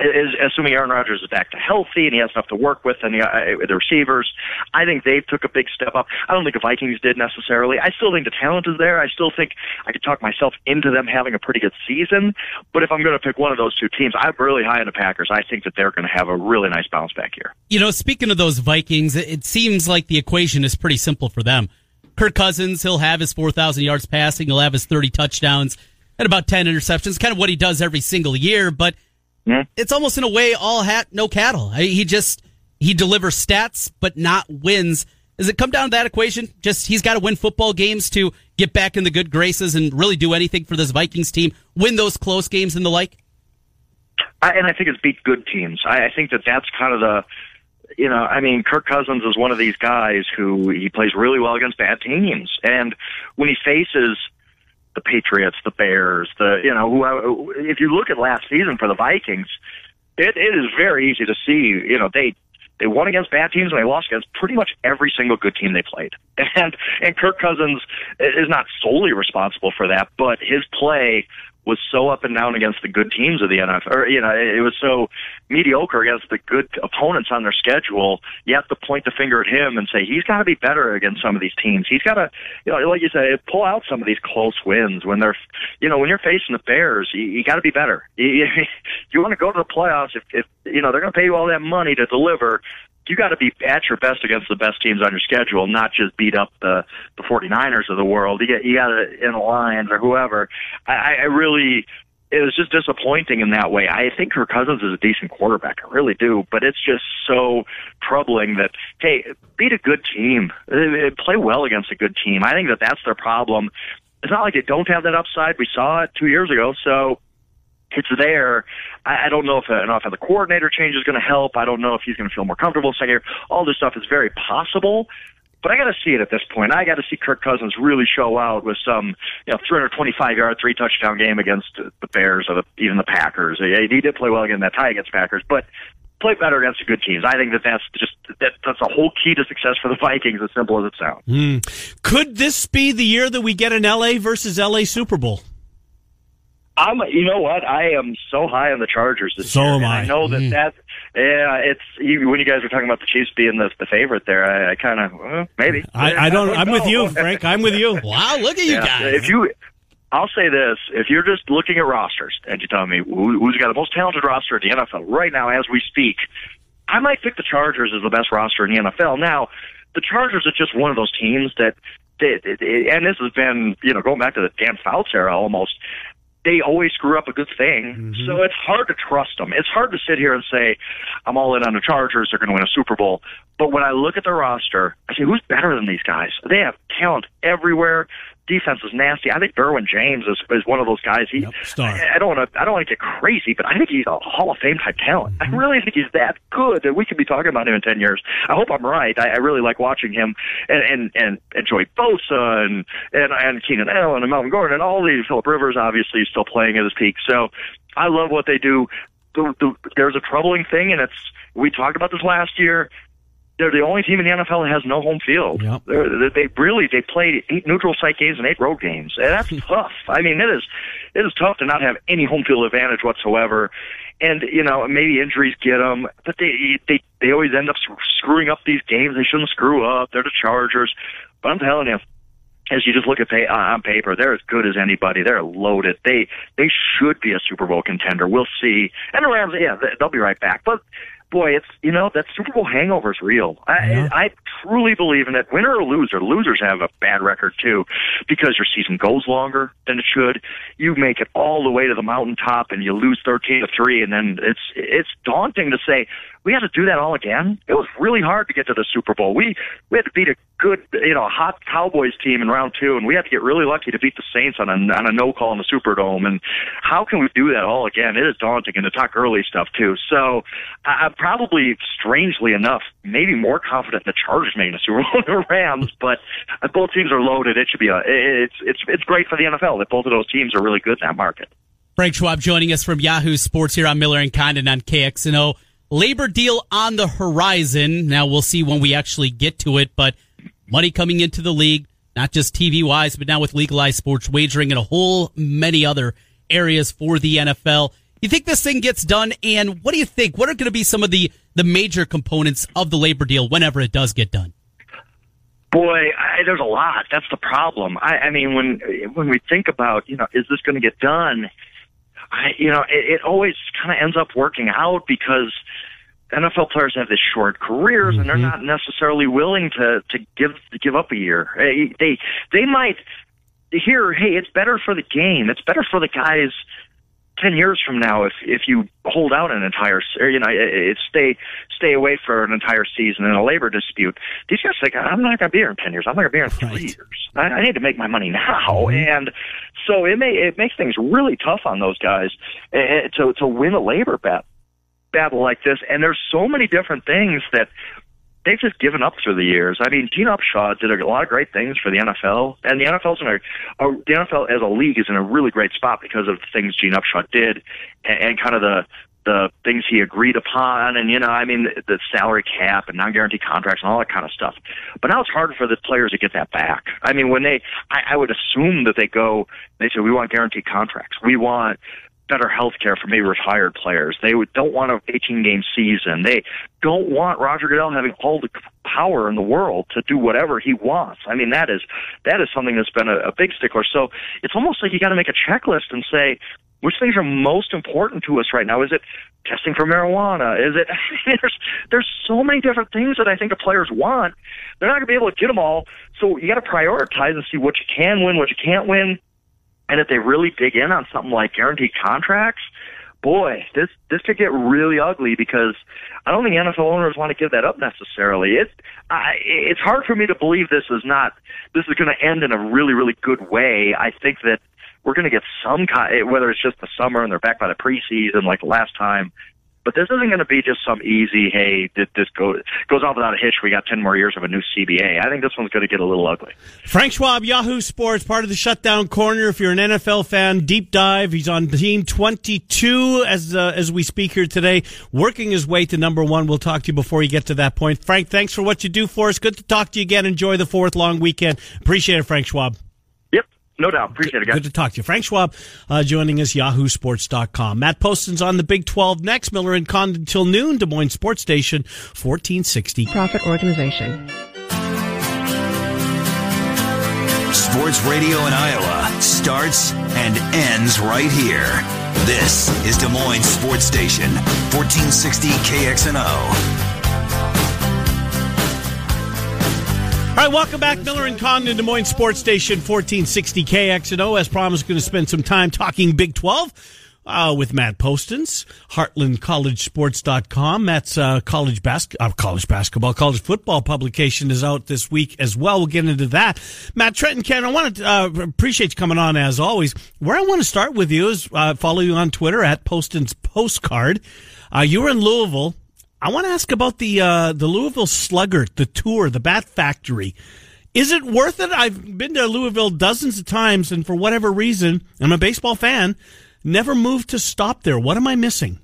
is assuming Aaron Rodgers is back to healthy and he has enough to work with and the, uh, the receivers. I think they took a big step up. I don't think the Vikings did necessarily. I still think the talent is there. I still think I could talk myself into them having a pretty good season. But if I'm going to pick one of those two teams, I'm really high on the Packers. I think that they're going to have a really nice bounce back here. You know, speaking of those Vikings, it seems like the equation is pretty simple for them. Kirk Cousins, he'll have his 4,000 yards passing. He'll have his 30 touchdowns and about 10 interceptions, kind of what he does every single year. But – Mm-hmm. It's almost in a way all hat, no cattle. He just he delivers stats, but not wins. Does it come down to that equation? Just he's got to win football games to get back in the good graces and really do anything for this Vikings team, win those close games and the like. I, and I think it's beat good teams. I, I think that that's kind of the you know, I mean, Kirk Cousins is one of these guys who he plays really well against bad teams, and when he faces the Patriots, the Bears, the you know, who if you look at last season for the Vikings, it, it is very easy to see. You know, they they won against bad teams and they lost against pretty much every single good team they played. And and Kirk Cousins is not solely responsible for that, but his play was so up and down against the good teams of the NFL. Or, you know, it was so mediocre against the good opponents on their schedule. You have to point the finger at him and say he's got to be better against some of these teams. He's got to, you know, like you say, pull out some of these close wins when they're, you know, when you're facing the Bears. You, you got to be better. You, you, you want to go to the playoffs if, if you know they're going to pay you all that money to deliver you got to be at your best against the best teams on your schedule, not just beat up the the 49ers of the world. You get you got to in the Lions or whoever. I, I really it was just disappointing in that way. I think Kirk Cousins is a decent quarterback. I really do, but it's just so troubling that hey, beat a good team, uh, play well against a good team. I think that that's their problem. It's not like they don't have that upside. We saw it two years ago, so it's there. I, I don't know if an offensive coordinator change is going to help. I don't know if he's going to feel more comfortable second year. All this stuff is very possible. But I got to see it at this point. I got to see Kirk Cousins really show out with some, you know, 325 yard, three touchdown game against the Bears or the, even the Packers. He did play well again that tie against Packers, but play better against the good teams. I think that that's just that, that's a whole key to success for the Vikings. As simple as it sounds. Mm. Could this be the year that we get an LA versus LA Super Bowl? I'm, you know what? I am so high on the Chargers this so year. am I. I know that mm. that, yeah, it's you, when you guys were talking about the Chiefs being the, the favorite there. I, I kind of well, maybe. I, I don't. I'm with you, Frank. I'm with you. wow, look at you yeah. guys. If you, I'll say this: if you're just looking at rosters and you tell me who, who's got the most talented roster in the NFL right now as we speak, I might pick the Chargers as the best roster in the NFL. Now, the Chargers are just one of those teams that they, they, and this has been, you know, going back to the Dan Fouts era almost they always screw up a good thing. Mm-hmm. So it's hard to trust them. It's hard to sit here and say, I'm all in on the Chargers. They're going to win a Super Bowl. But when I look at the roster, I say, who's better than these guys? They have talent everywhere defense is nasty. I think Derwin James is, is one of those guys. He, yep. I, I don't want to, I don't want to get crazy, but I think he's a Hall of Fame type talent. Mm-hmm. I really think he's that good that we could be talking about him in ten years. I hope I'm right. I, I really like watching him and and and, and Joey Bosa and and and Keenan Allen and Melvin Gordon and all these. Philip Rivers obviously is still playing at his peak. So I love what they do. The, the, there's a troubling thing, and it's we talked about this last year they're the only team in the NFL that has no home field. Yep. They're, really they played eight neutral site games and eight road games, and that's tough. I mean, it is it is tough to not have any home field advantage whatsoever. And you know, maybe injuries get them, but they they they always end up screwing up these games. They shouldn't screw up. They're the Chargers, but I'm telling you, as you just look at pay, uh, on paper, they're as good as anybody. They're loaded. They they should be a Super Bowl contender. We'll see. And the Rams, yeah, they'll be right back. But boy, it's you know that Super Bowl hangover is real. I, yeah. I, truly believe in that. Winner or loser, losers have a bad record too, because your season goes longer than it should. You make it all the way to the mountaintop, and you lose thirteen to three, and then it's it's daunting to say we had to do that all again. It was really hard to get to the Super Bowl. We we had to beat a good, you know, hot Cowboys team in round two, and we had to get really lucky to beat the Saints on a on a no call in the Superdome. And how can we do that all again? It is daunting, and to talk early stuff too. So I'm probably, strangely enough, maybe more confident in the Chargers making the Super Bowl than the Rams. But uh, both teams are loaded. It should be a it's it's it's great for the NFL that both of those teams are really good in that market. Frank Schwab joining us from Yahoo Sports here on Miller and Condon on KXNO. Labor deal on the horizon. Now we'll see when we actually get to it, but money coming into the league, not just TV wise, but now with legalized sports wagering and a whole many other areas for the NFL. You think this thing gets done? And what do you think? What are going to be some of the, the major components of the labor deal whenever it does get done? Boy, I, there's a lot. That's the problem. I, I mean, when when we think about, you know, is this going to get done? I, you know, it, it always kind of ends up working out because NFL players have these short careers mm-hmm. and they're mm-hmm. not necessarily willing to to give to give up a year. They they might hear, hey, it's better for the game. It's better for the guys ten years from now if if you hold out an entire or, you know it, stay stay away for an entire season in a labor dispute. These guys think I'm not going to be here in ten years. I'm not going to be here in three right. years. I, I need to make my money now, mm-hmm. and so it may it makes things really tough on those guys uh, to to win a labor bet battle like this. And there's so many different things that they've just given up through the years. I mean, Gene Upshaw did a lot of great things for the NFL, and the NFL's in a, a the NFL as a league is in a really great spot because of the things Gene Upshaw did, and, and kind of the the things he agreed upon, and you know, I mean, the, the salary cap and non-guaranteed contracts and all that kind of stuff. But now it's harder for the players to get that back. I mean, when they, I, I would assume that they go, they say, we want guaranteed contracts, we want better health care for maybe retired players. They don't want an 18 game season. They don't want Roger Goodell having all the power in the world to do whatever he wants. I mean, that is that is something that's been a, a big stickler. So it's almost like you got to make a checklist and say which things are most important to us right now. Is it testing for marijuana? Is it there's there's so many different things that I think the players want. They're not going to be able to get them all. So you got to prioritize and see what you can win, what you can't win and if they really dig in on something like guaranteed contracts, boy, this this could get really ugly because I don't think NFL owners want to give that up necessarily. It's I, it's hard for me to believe this is not this is going to end in a really really good way. I think that we're going to get some kind, whether it's just the summer and they're back by the preseason like last time. But this isn't going to be just some easy, hey, this goes off without a hitch. We got ten more years of a new CBA. I think this one's going to get a little ugly. Frank Schwab, Yahoo Sports, part of the Shutdown Corner. If you're an NFL fan, deep dive. He's on team 22 as uh, as we speak here today, working his way to number one. We'll talk to you before you get to that point. Frank, thanks for what you do for us. Good to talk to you again. Enjoy the fourth long weekend. Appreciate it, Frank Schwab. No doubt. Appreciate it, guys. Good to talk to you. Frank Schwab uh, joining us, yahoosports.com. Matt Poston's on the Big 12 next. Miller and Condon until noon. Des Moines Sports Station, 1460. Profit Organization. Sports radio in Iowa starts and ends right here. This is Des Moines Sports Station, 1460 KXNO. All right, welcome back. Miller and Condon, Des Moines Sports Station, 1460 KXNO. As promised, going to spend some time talking Big 12 uh, with Matt Postins, HeartlandCollegeSports.com. Matt's uh, college, bas- uh, college basketball, college football publication is out this week as well. We'll get into that. Matt Trenton, Ken, I want to uh, appreciate you coming on as always. Where I want to start with you is uh, follow you on Twitter at Postins Postcard. Uh, you were in Louisville I want to ask about the uh, the Louisville Slugger, the tour, the Bat Factory. Is it worth it? I've been to Louisville dozens of times, and for whatever reason, I'm a baseball fan. Never moved to stop there. What am I missing?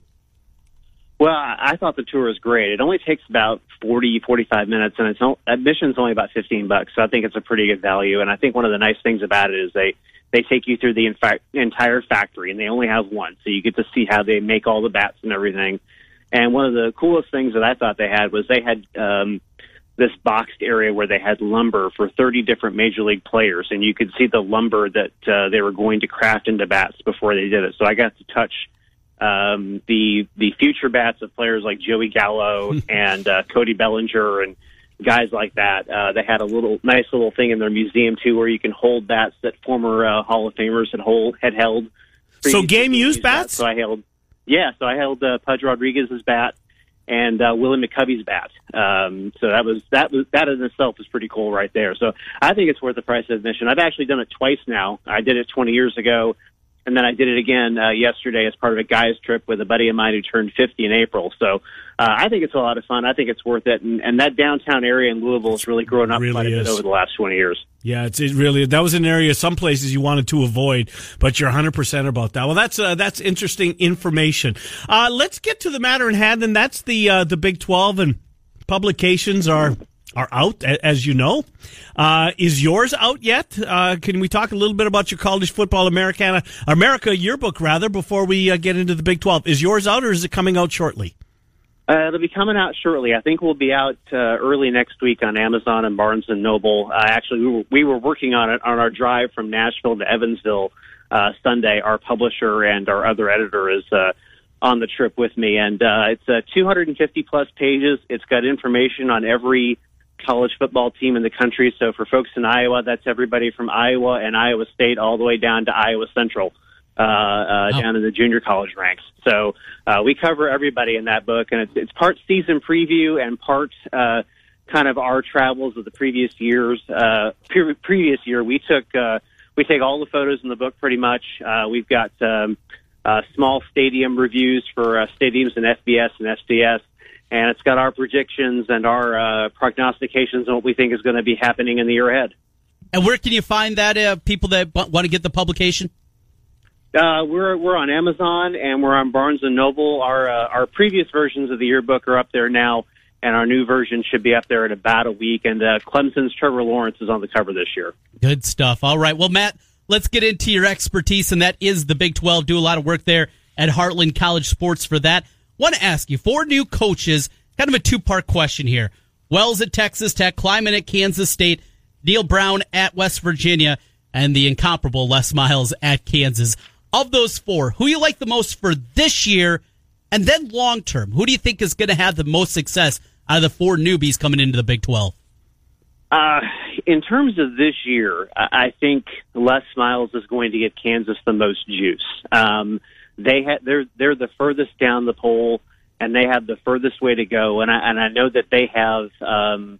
Well, I thought the tour was great. It only takes about 40, 45 minutes, and it's no, admission's only about 15 bucks. So I think it's a pretty good value. And I think one of the nice things about it is they they take you through the entire factory, and they only have one, so you get to see how they make all the bats and everything. And one of the coolest things that I thought they had was they had um, this boxed area where they had lumber for 30 different major league players, and you could see the lumber that uh, they were going to craft into bats before they did it. So I got to touch um, the the future bats of players like Joey Gallo and uh, Cody Bellinger and guys like that. Uh, they had a little nice little thing in their museum too, where you can hold bats that former uh, Hall of Famers had hold had held. So game used bats. So I held, yeah. So I held uh, Pudge Rodriguez's bat and uh, Willie McCovey's bat. Um, so that was that was that in itself is pretty cool right there. So I think it's worth the price of admission. I've actually done it twice now. I did it 20 years ago and then I did it again uh, yesterday as part of a guys trip with a buddy of mine who turned 50 in April. So uh, I think it's a lot of fun. I think it's worth it, and, and that downtown area in Louisville has really grown up really quite a bit over the last 20 years. Yeah, it's it really that was an area some places you wanted to avoid, but you're 100 percent about that. Well, that's uh, that's interesting information. Uh, let's get to the matter in hand, and that's the uh, the Big 12 and publications are are out, as you know. Uh, is yours out yet? Uh, can we talk a little bit about your college football Americana America yearbook rather before we uh, get into the Big 12? Is yours out, or is it coming out shortly? Uh, it'll be coming out shortly. I think we'll be out uh, early next week on Amazon and Barnes and Noble. Uh, actually, we were, we were working on it on our drive from Nashville to Evansville Sunday. Our publisher and our other editor is on the trip with me, and it's uh, 250 plus pages. It's got information on every college football team in the country. So for folks in Iowa, that's everybody from Iowa and Iowa State all the way down to Iowa Central. Uh, uh, Wow. down in the junior college ranks. So uh, we cover everybody in that book, and it's, it's part season preview and part uh, kind of our travels of the previous years. Uh, pre- previous year, we took uh, we take all the photos in the book pretty much. Uh, we've got um, uh, small stadium reviews for uh, stadiums in FBS and FCS, and it's got our predictions and our uh, prognostications on what we think is going to be happening in the year ahead. And where can you find that? Uh, people that want to get the publication. Uh, we're we're on Amazon and we're on Barnes and Noble. Our uh, our previous versions of the yearbook are up there now, and our new version should be up there in about a week. And uh, Clemson's Trevor Lawrence is on the cover this year. Good stuff. All right. Well, Matt, let's get into your expertise, and that is the Big 12. Do a lot of work there at Heartland College Sports for that. Want to ask you four new coaches, kind of a two part question here. Wells at Texas Tech, Klieman at Kansas State, Neal Brown at West Virginia, and the incomparable Les Miles at Kansas. Of those four, who you like the most for this year, and then long term? Who do you think is going to have the most success out of the four newbies coming into the Big 12? Uh, in terms of this year, I think Les Miles is going to give Kansas the most juice. Um, they ha- they're they're the furthest down the poll, and they have the furthest way to go. And I and I know that they have um,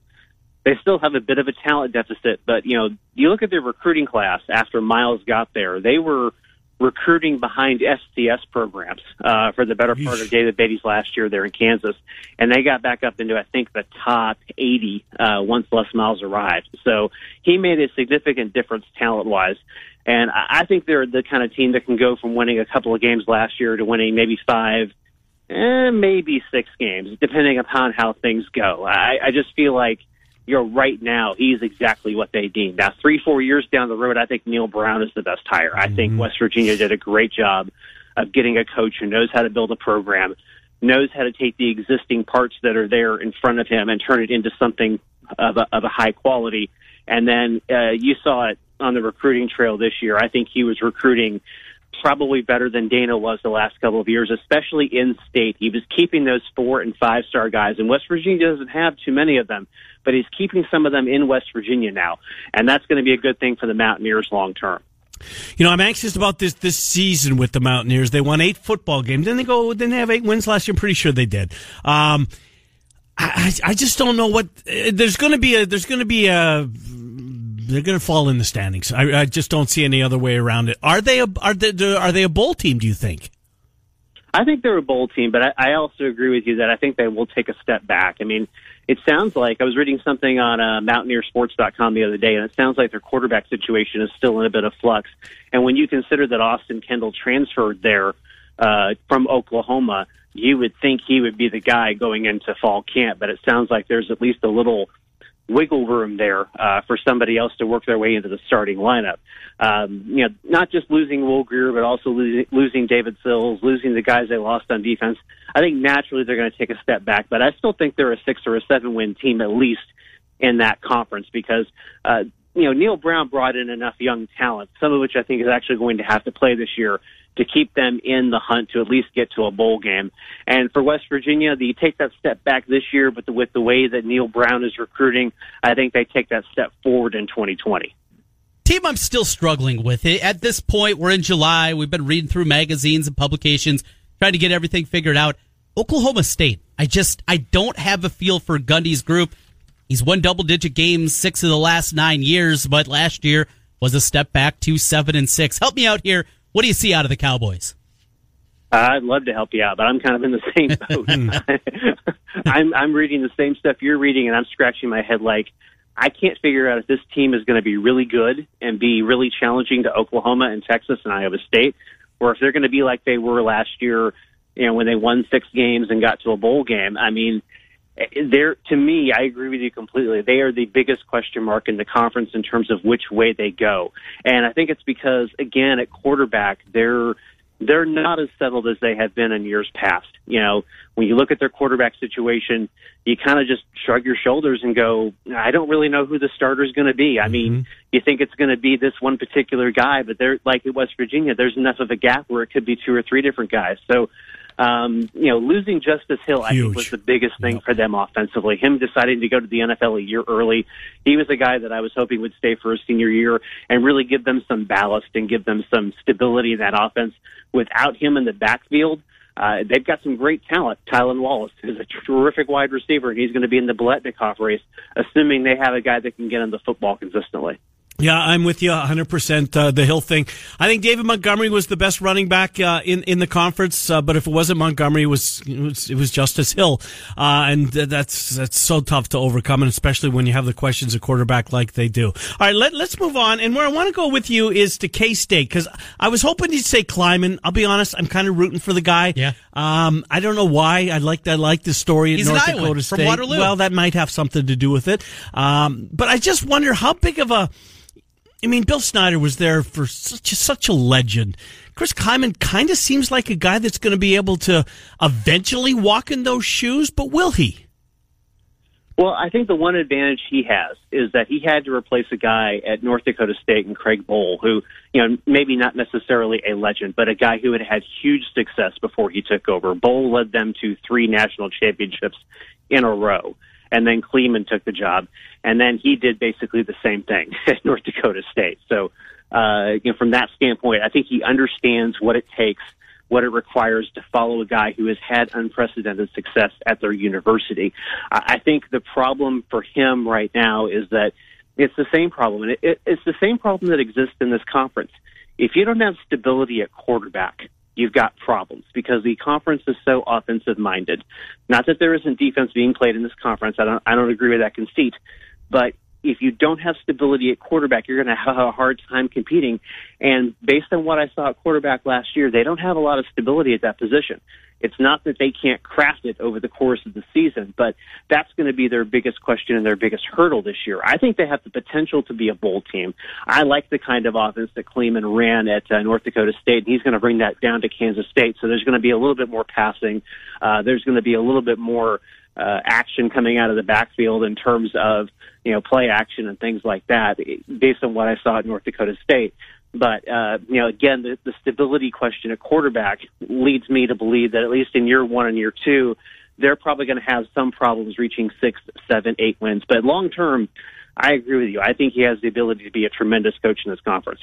they still have a bit of a talent deficit. But you know, you look at their recruiting class after Miles got there, they were recruiting behind FCS programs uh, for the better part of David Beaty's last year there in Kansas, and they got back up into I think the top 80 uh, once Les Miles arrived. So he made a significant difference talent wise. And I think they're the kind of team that can go from winning a couple of games last year to winning maybe five, eh, maybe six games, depending upon how things go. I, I just feel like you know, right now, he's exactly what they need. Now, three, four years down the road, I think Neal Brown is the best hire. I think West Virginia did a great job of getting a coach who knows how to build a program, knows how to take the existing parts that are there in front of him and turn it into something of a, of a high quality. And then uh, you saw it on the recruiting trail this year. I think he was recruiting probably better than Dana was the last couple of years, especially in state. He was keeping those four and five star guys, and West Virginia doesn't have too many of them, but he's keeping some of them in West Virginia now, and that's going to be a good thing for the Mountaineers long term. You know, I'm anxious about this this season with the Mountaineers. They won eight football games. Didn't they go? Didn't they have eight wins last year? I'm pretty sure they did. Um, I, I just don't know what uh, there's going to be a there's going to be a they're going to fall in the standings. I, I just don't see any other way around it. Are they a, are they are they a bowl team? Do you think? I think they're a bowl team, but I, I also agree with you that I think they will take a step back. I mean, it sounds like I was reading something on uh, MountaineerSports.com the other day, and it sounds like their quarterback situation is still in a bit of flux. And when you consider that Austin Kendall transferred there uh, from Oklahoma, you would think he would be the guy going into fall camp. But it sounds like there's at least a little wiggle room there uh, for somebody else to work their way into the starting lineup. Um, you know, not just losing Will Grier, but also losing, losing David Sills, losing the guys they lost on defense. I think naturally they're going to take a step back, but I still think they're a six or a seven win team at least in that conference because uh, you know Neal Brown brought in enough young talent, some of which I think is actually going to have to play this year to keep them in the hunt to at least get to a bowl game. And for West Virginia, they take that step back this year, but the, with the way that Neal Brown is recruiting, I think they take that step forward in 2020. Team I'm still struggling with. It. At this point, we're in July. We've been reading through magazines and publications, trying to get everything figured out. Oklahoma State. I just, I don't have a feel for Gundy's group. He's won double digit games six of the last nine years, but last year was a step back to seven and six. Help me out here. What do you see out of the Cowboys? I'd love to help you out, but I'm kind of in the same boat. I'm I'm reading the same stuff you're reading, and I'm scratching my head like I can't figure out if this team is going to be really good and be really challenging to Oklahoma and Texas and Iowa State, or if they're going to be like they were last year, you know, when they won six games and got to a bowl game. I mean, they're to me, I agree with you completely. They are the biggest question mark in the conference in terms of which way they go, and I think it's because again at quarterback they're they're not as settled as they have been in years past. You know, when you look at their quarterback situation, you kind of just shrug your shoulders and go, I don't really know who the starter is going to be. I mm-hmm. mean, you think it's going to be this one particular guy, but they're like at West Virginia, there's enough of a gap where it could be two or three different guys. So um, you know, losing Justice Hill, Huge. I think, was the biggest thing yep. for them offensively. Him deciding to go to the NFL a year early. He was a guy that I was hoping would stay for his senior year and really give them some ballast and give them some stability in that offense. Without him in the backfield, uh, they've got some great talent. Tylan Wallace is a terrific wide receiver, and he's going to be in the Biletnikoff race, assuming they have a guy that can get on the football consistently. Yeah, I'm with you 100%. Uh, the Hill thing. I think David Montgomery was the best running back uh, in in the conference, uh, but if it wasn't Montgomery, it was it was, it was Justice Hill, uh, and that's that's so tough to overcome, and especially when you have the questions of quarterback like they do. All right, let, let's move on. And where I want to go with you is to K State because I was hoping you'd say Klieman. I'll be honest, I'm kind of rooting for the guy. Yeah. Um, I don't know why. I like I like the story at He's North Dakota State. From Waterloo. Well, that might have something to do with it. Um, but I just wonder how big of a I mean, Bill Snyder was there for such a, such a legend. Chris Klieman kind of seems like a guy that's going to be able to eventually walk in those shoes, but will he? Well, I think the one advantage he has is that he had to replace a guy at North Dakota State and Craig Bohl, who, you know, maybe not necessarily a legend, but a guy who had had huge success before he took over. Bohl led them to three national championships in a row and then Klieman took the job, and then he did basically the same thing at North Dakota State. So, uh, you know, from that standpoint, I think he understands what it takes, what it requires to follow a guy who has had unprecedented success at their university. I think the problem for him right now is that it's the same problem, and it, it, it's the same problem that exists in this conference. If you don't have stability at quarterback, you've got problems because the conference is so offensive minded. Not that there isn't defense being played in this conference. I don't, I don't agree with that conceit, but if you don't have stability at quarterback, you're going to have a hard time competing. And based on what I saw at quarterback last year, they don't have a lot of stability at that position. It's not that they can't craft it over the course of the season, but that's going to be their biggest question and their biggest hurdle this year. I think they have the potential to be a bowl team. I like the kind of offense that Klieman ran at uh, North Dakota State, and he's going to bring that down to Kansas State. So there's going to be a little bit more passing. Uh, there's going to be a little bit more uh, action coming out of the backfield in terms of you know play action and things like that, based on what I saw at North Dakota State. But uh, you know, again, the, the stability question at quarterback leads me to believe that at least in year one and year two, they're probably going to have some problems reaching six, seven, eight wins. But long term, I agree with you. I think he has the ability to be a tremendous coach in this conference.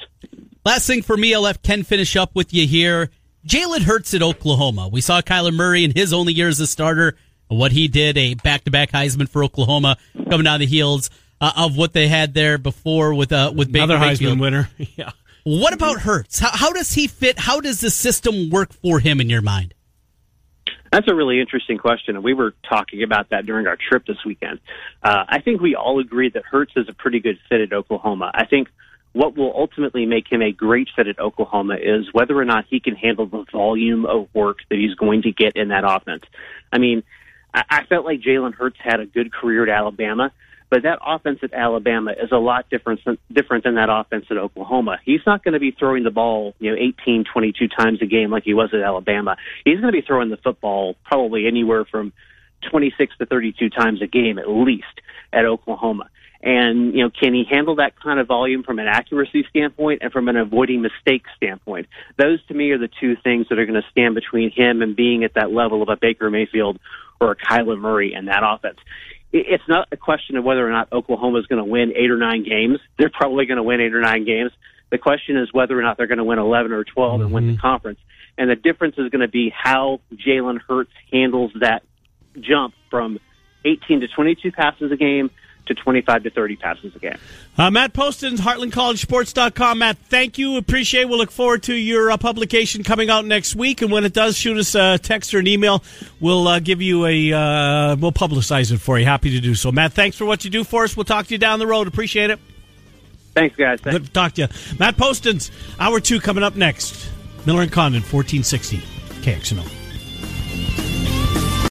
Last thing for me, I'll have Ken finish up with you here. Jalen Hurts at Oklahoma. We saw Kyler Murray in his only year as a starter, what he did, a back-to-back Heisman for Oklahoma, coming down the heels uh, of what they had there before with uh, with Baker another Mayfield. Heisman winner. yeah. What about Hurts? How, how does he fit? How does the system work for him in your mind? That's a really interesting question, and we were talking about that during our trip this weekend. Uh, I think we all agree that Hurts is a pretty good fit at Oklahoma. I think what will ultimately make him a great fit at Oklahoma is whether or not he can handle the volume of work that he's going to get in that offense. I mean, I, I felt like Jalen Hurts had a good career at Alabama, But that offense at Alabama is a lot different different than that offense at Oklahoma. He's not going to be throwing the ball, you know, 18, 22 times a game like he was at Alabama. He's going to be throwing the football probably anywhere from 26 to 32 times a game at least at Oklahoma. And, you know, can he handle that kind of volume from an accuracy standpoint and from an avoiding mistakes standpoint? Those to me are the two things that are going to stand between him and being at that level of a Baker Mayfield or a Kyler Murray in that offense. It's not a question of whether or not Oklahoma is going to win eight or nine games. They're probably going to win eight or nine games. The question is whether or not they're going to win 11 or 12 mm-hmm. and win the mm-hmm. conference. And the difference is going to be how Jalen Hurts handles that jump from 18 to 22 passes a game to 25 to 30 passes a game. Uh, Matt Postins, HeartlandCollegeSports.com. Matt, thank you. Appreciate We'll look forward to your uh, publication coming out next week. And when it does, shoot us a text or an email. We'll uh, give you a, uh, we'll publicize it for you. Happy to do so. Matt, thanks for what you do for us. We'll talk to you down the road. Appreciate it. Thanks, guys. Thanks. Good to talk to you. Matt Postins, hour two coming up next. Miller and Condon, 1460 KXNO.